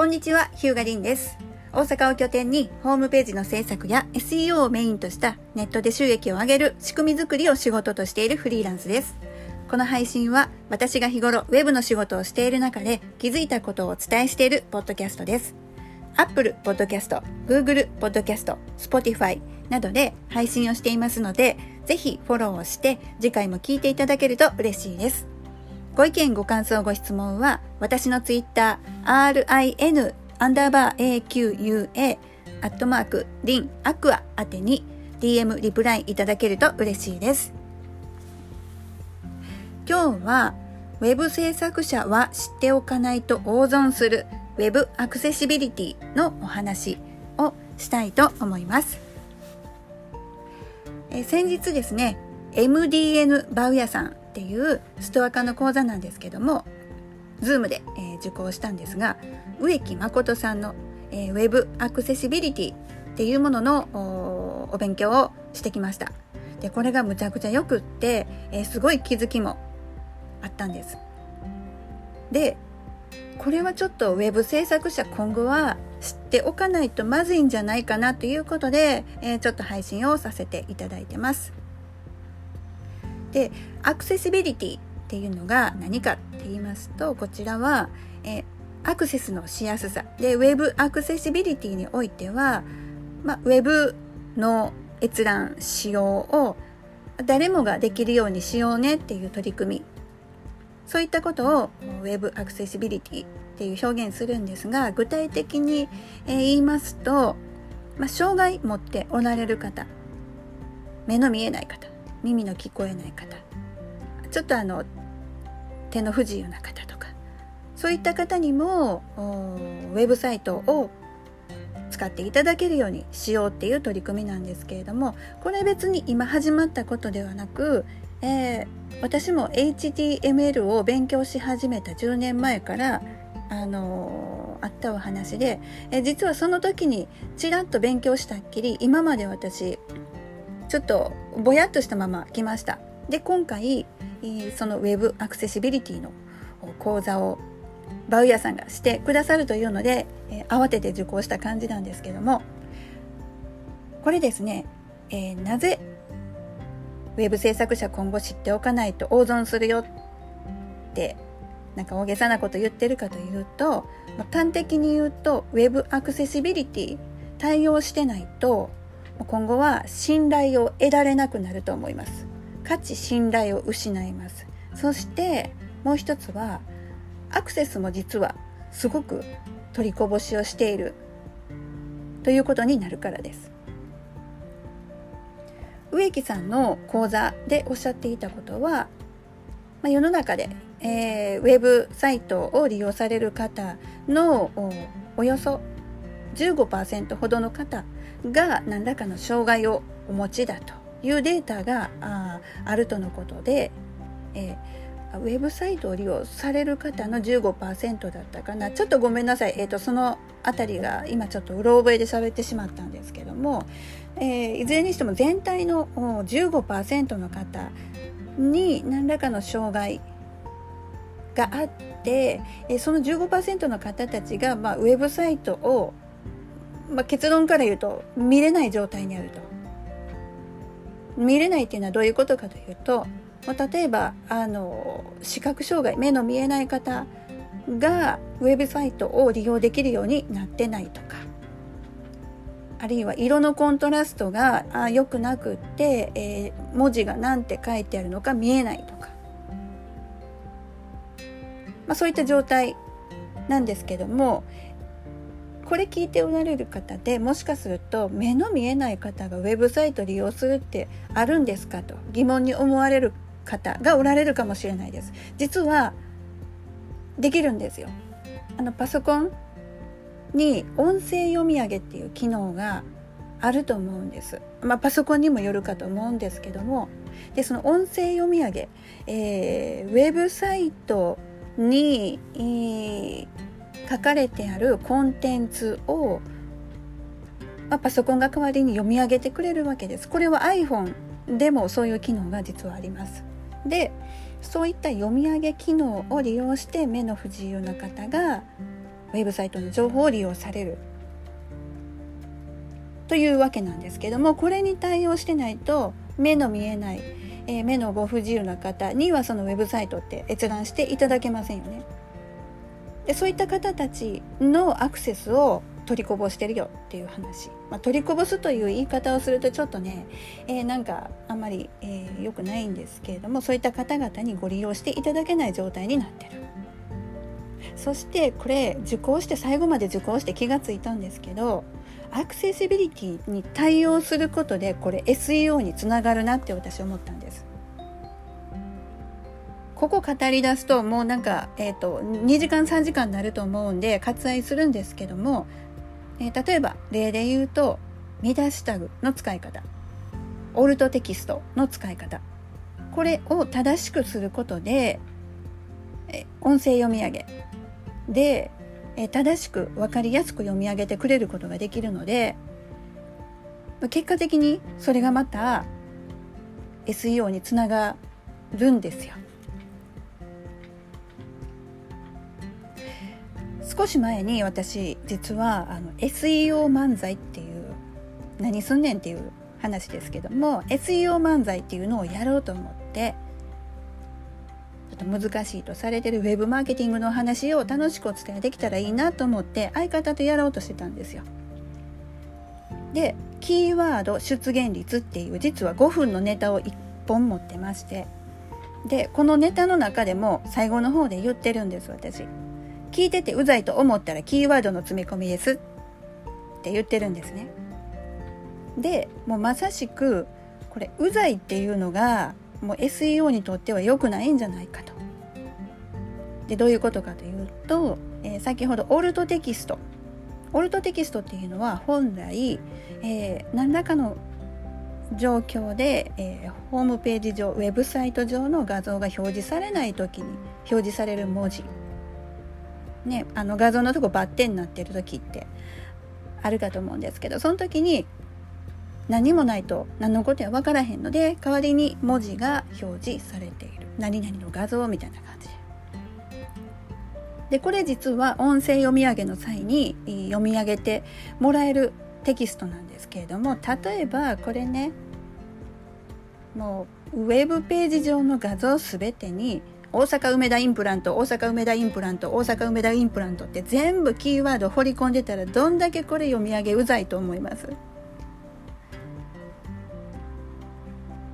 こんにちは、ヒューガリンです。大阪を拠点にホームページの制作や SEO をメインとしたネットで収益を上げる仕組み作りを仕事としているフリーランスです。この配信は私が日頃ウェブの仕事をしている中で気づいたことをお伝えしているポッドキャストです。Apple Podcast、Google Podcast、Spotify などで配信をしていますので、ぜひフォローをして次回も聞いていただけると嬉しいです。ご意見、ご感想、ご質問は、私のツイッター、rin、アンダーバー aqua、アットマーク、リン、アクア宛てに DM、リプライいただけると嬉しいです。今日は、ウェブ制作者は知っておかないと大損する、ウェブアクセシビリティのお話をしたいと思います。え先日ですね、MDN バウヤさんっていうストアカの講座なんですけども、ズームで、えー受講したんですが、植木真さんの、えーウェブアクセシビリティっていうもののおお勉強をしてきました。で、これがむちゃくちゃよくって、えーすごい気づきもあったんです。で、これはちょっとウェブ制作者今後は知っておかないとまずいんじゃないかなということで、えーちょっと配信をさせていただいてます。でアクセシビリティっていうのが何かって言いますとこちらは、えアクセスのしやすさ。でウェブアクセシビリティにおいては、ま、ウェブの閲覧使用を誰もができるようにしようねっていう取り組み。そういったことをウェブアクセシビリティっていう表現するんですが具体的に、言いますと、ま、障害持っておられる方目の見えない方。耳の聞こえない方。ちょっとあの手の不自由な方とか。そういった方にもウェブサイトを使っていただけるようにしようっていう取り組みなんですけれどもこれ別に今始まったことではなく、えー私も HTML を勉強し始めた10年前からあのーあったお話で、えー実はその時にちらっと勉強したっきり今まで私ちょっとぼやっとしたまま来ました。で今回そのウェブアクセシビリティの講座をバウヤさんがしてくださるというので、慌てて受講した感じなんですけどもこれですね、えーなぜウェブ制作者今後知っておかないと大損するよってなんか大げさなこと言ってるかというと、端的に言うとウェブアクセシビリティ対応してないと今後は信頼を得られなくなると思います。価値信頼を失います。そしてもう一つはアクセスも実はすごく取りこぼしをしている。ということになるからです。植木さんの講座でおっしゃっていたことは、まあ、世の中で、えーウェブサイトを利用される方のおおよそ15%ほどの方が何らかの障害をお持ちだというデータがああるとのことで、えーウェブサイトを利用される方の15%だったかな。ちょっとごめんなさい、えー、とそのあたりが今ちょっとうろ覚えで喋ってしまったんですけども、えーいずれにしても全体の15%の方に何らかの障害があって、その15%の方たちが、まあ、ウェブサイトを、まあ、結論から言うと見れない状態にあると。見れないっていうのはどういうことかというと、例えばあの視覚障害目の見えない方がウェブサイトを利用できるようになってないとかあるいは色のコントラストが良くなくって、えー文字が何て書いてあるのか見えないとか、まあ、そういった状態なんですけどもこれ聞いておられる方でもしかすると目の見えない方がウェブサイト利用するってあるんですかと疑問に思われる方がおられるかもしれないです。実はできるんですよ。あのパソコンに音声読み上げっていう機能があると思うんです。まあパソコンにもよるかと思うんですけども。でその音声読み上げ、えーウェブサイトに、えー書かれてあるコンテンツを、まあ、パソコンが代わりに読み上げてくれるわけです。これは iPhone でもそういう機能が実はあります。でそういった読み上げ機能を利用して目の不自由な方がウェブサイトの情報を利用されるというわけなんですけどもこれに対応してないと目の見えない、えー、目のご不自由な方にはそのウェブサイトって閲覧していただけませんよね。でそういった方たちのアクセスを取りこぼしてるよっていう話、まあ、取りこぼすという言い方をするとちょっとね、えー、なんかあんまり良、えー、くないんですけれどもそういった方々にご利用していただけない状態になってる。そしてこれ受講して最後まで受講して気がついたんですけどアクセシビリティに対応することでこれ SEO につながるなって私思ったんです。ここ語り出すともうなんか、えーと、2時間3時間になると思うんで割愛するんですけども、えー、例えば例で言うと見出しタグの使い方オルトテキストの使い方これを正しくすることで、え音声読み上げで、え正しく分かりやすく読み上げてくれることができるので結果的にそれがまた SEO につながるんですよ。少し前に私実はあの SEO 漫才っていう何すんねんっていう話ですけども SEO 漫才っていうのをやろうと思ってちょっと難しいとされてるウェブマーケティングの話を楽しくお伝えできたらいいなと思って相方とやろうとしてたんですよ。でキーワード出現率っていう実は5分のネタを1本持ってましてでこのネタの中でも最後の方で言ってるんです私。聞いててうざいと思ったらキーワードの詰め込みですって言ってるんですね。でもうまさしくこれうざいっていうのがもう SEO にとっては良くないんじゃないかと。でどういうことかというと、えー、先ほどオルトテキストオルトテキストっていうのは本来、えー、何らかの状況で、えー、ホームページ上ウェブサイト上の画像が表示されない時に表示される文字ね、あの画像のとこバッテンになってる時ってあるかと思うんですけどその時に何もないと何のことや分からへんので代わりに文字が表示されている何々の画像みたいな感じで。これ実は音声読み上げの際に読み上げてもらえるテキストなんですけれども例えばこれねもうウェブページ上の画像全てに大阪梅田インプラント大阪梅田インプラント大阪梅田インプラントって全部キーワード掘り込んでたらどんだけこれ読み上げうざいと思います。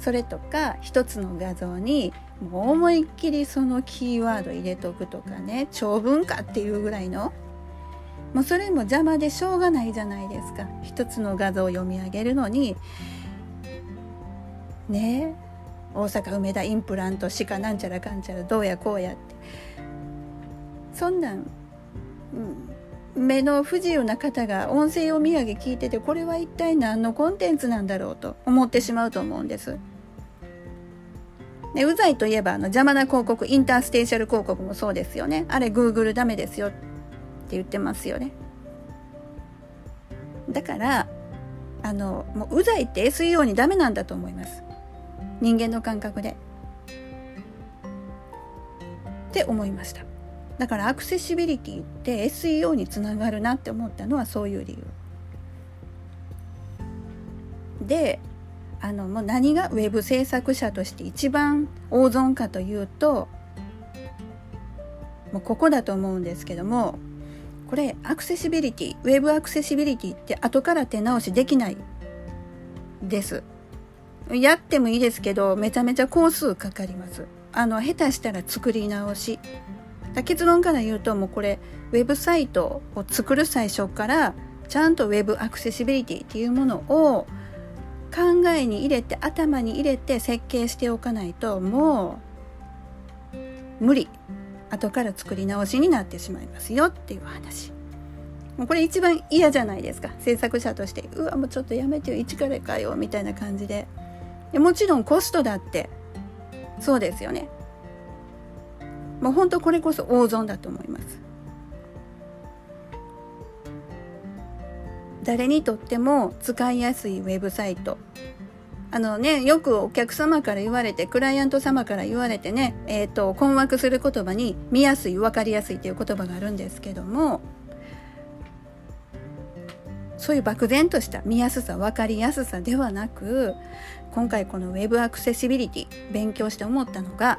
それとか一つの画像にもう思いっきりそのキーワード入れとくとかね長文化っていうぐらいの。もうそれも邪魔でしょうがないじゃないですか。一つの画像を読み上げるのに。ねえ。大阪梅田インプラントしかなんちゃらかんちゃらどうやこうやって。そんなん、うん、目の不自由な方が音声読み上げ聞いててこれは一体何のコンテンツなんだろうと思ってしまうと思うんです。でうざいといえばあの邪魔な広告インターステーシャル広告もそうですよね。あれ Google ダメですよって言ってますよね。だからあのもううざいって SEO にダメなんだと思います。人間の感覚で。って思いました。だからアクセシビリティって SEO につながるなって思ったのはそういう理由。であのもう何がウェブ制作者として一番大損かというともうここだと思うんですけどもこれアクセシビリティウェブアクセシビリティって後から手直しできないです。やってもいいですけどめちゃめちゃ工数かかります。あの下手したら作り直し。結論から言うともうこれウェブサイトを作る最初からちゃんとウェブアクセシビリティっていうものを考えに入れて頭に入れて設計しておかないともう無理。後から作り直しになってしまいますよっていう話。もうこれ一番嫌じゃないですか。制作者としてうわもうちょっとやめてよ。一からかよ。みたいな感じで。でもちろんコストだってそうですよね。もう本当これこそ大損だと思います。誰にとっても使いやすいウェブサイト。あのね、よくお客様から言われて、クライアント様から言われてね、えっ、ー、と、困惑する言葉に見やすい、分かりやすいという言葉があるんですけども、そういう漠然とした見やすさ分かりやすさではなく今回この Web アクセシビリティ勉強して思ったのが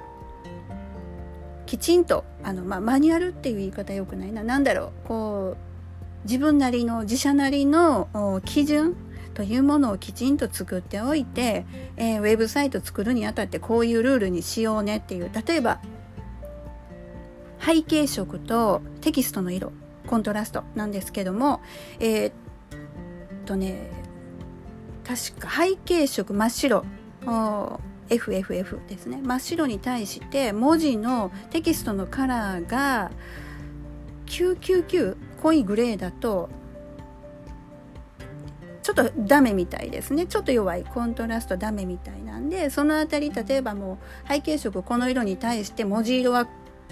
きちんとあの、まあ、マニュアルっていう言い方よくないな。何だろう。こう自分なりの自社なりの基準というものをきちんと作っておいて、えー、ウェブサイト作るにあたってこういうルールにしようねっていう例えば背景色とテキストの色コントラストなんですけどもえー、とね確か背景色真っ白。FFF ですね。真っ白に対して文字のテキストのカラーが999濃いグレーだとちょっとダメみたいですね。ちょっと弱いコントラストダメみたいなんでそのあたり例えばもう背景色この色に対して文字色は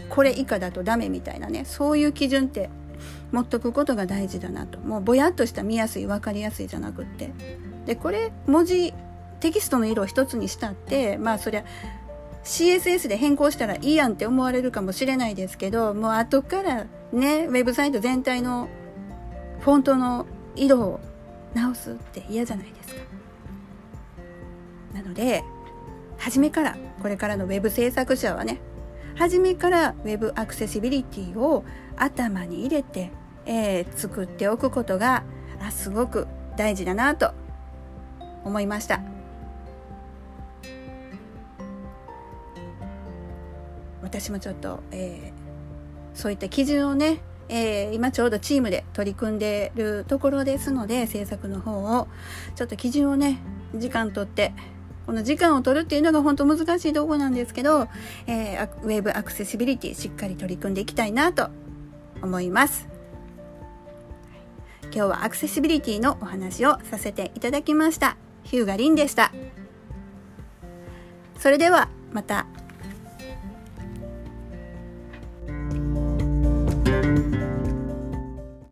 これ以下だとダメみたいなね。そういう基準って持っとくことが大事だなと。もうぼやっとした見やすい分かりやすいじゃなくって。でこれ文字テキストの色を一つにしたってまあそりゃ CSS で変更したらいいやんって思われるかもしれないですけどもう後からねウェブサイト全体のフォントの色を直すって嫌じゃないですか。なので初めからこれからのウェブ制作者はね初めからウェブアクセシビリティを頭に入れて、えー、作っておくことがあすごく大事だなと思いました。私もちょっと、えー、そういった基準をね、えー、今ちょうどチームで取り組んでるところですので制作の方をちょっと基準をね時間とってこの時間を取るっていうのが本当難しいとこなんですけど、えー、ウェブアクセシビリティしっかり取り組んでいきたいなと思います。今日はアクセシビリティのお話をさせていただきました。ヒューガリンでした。それではまた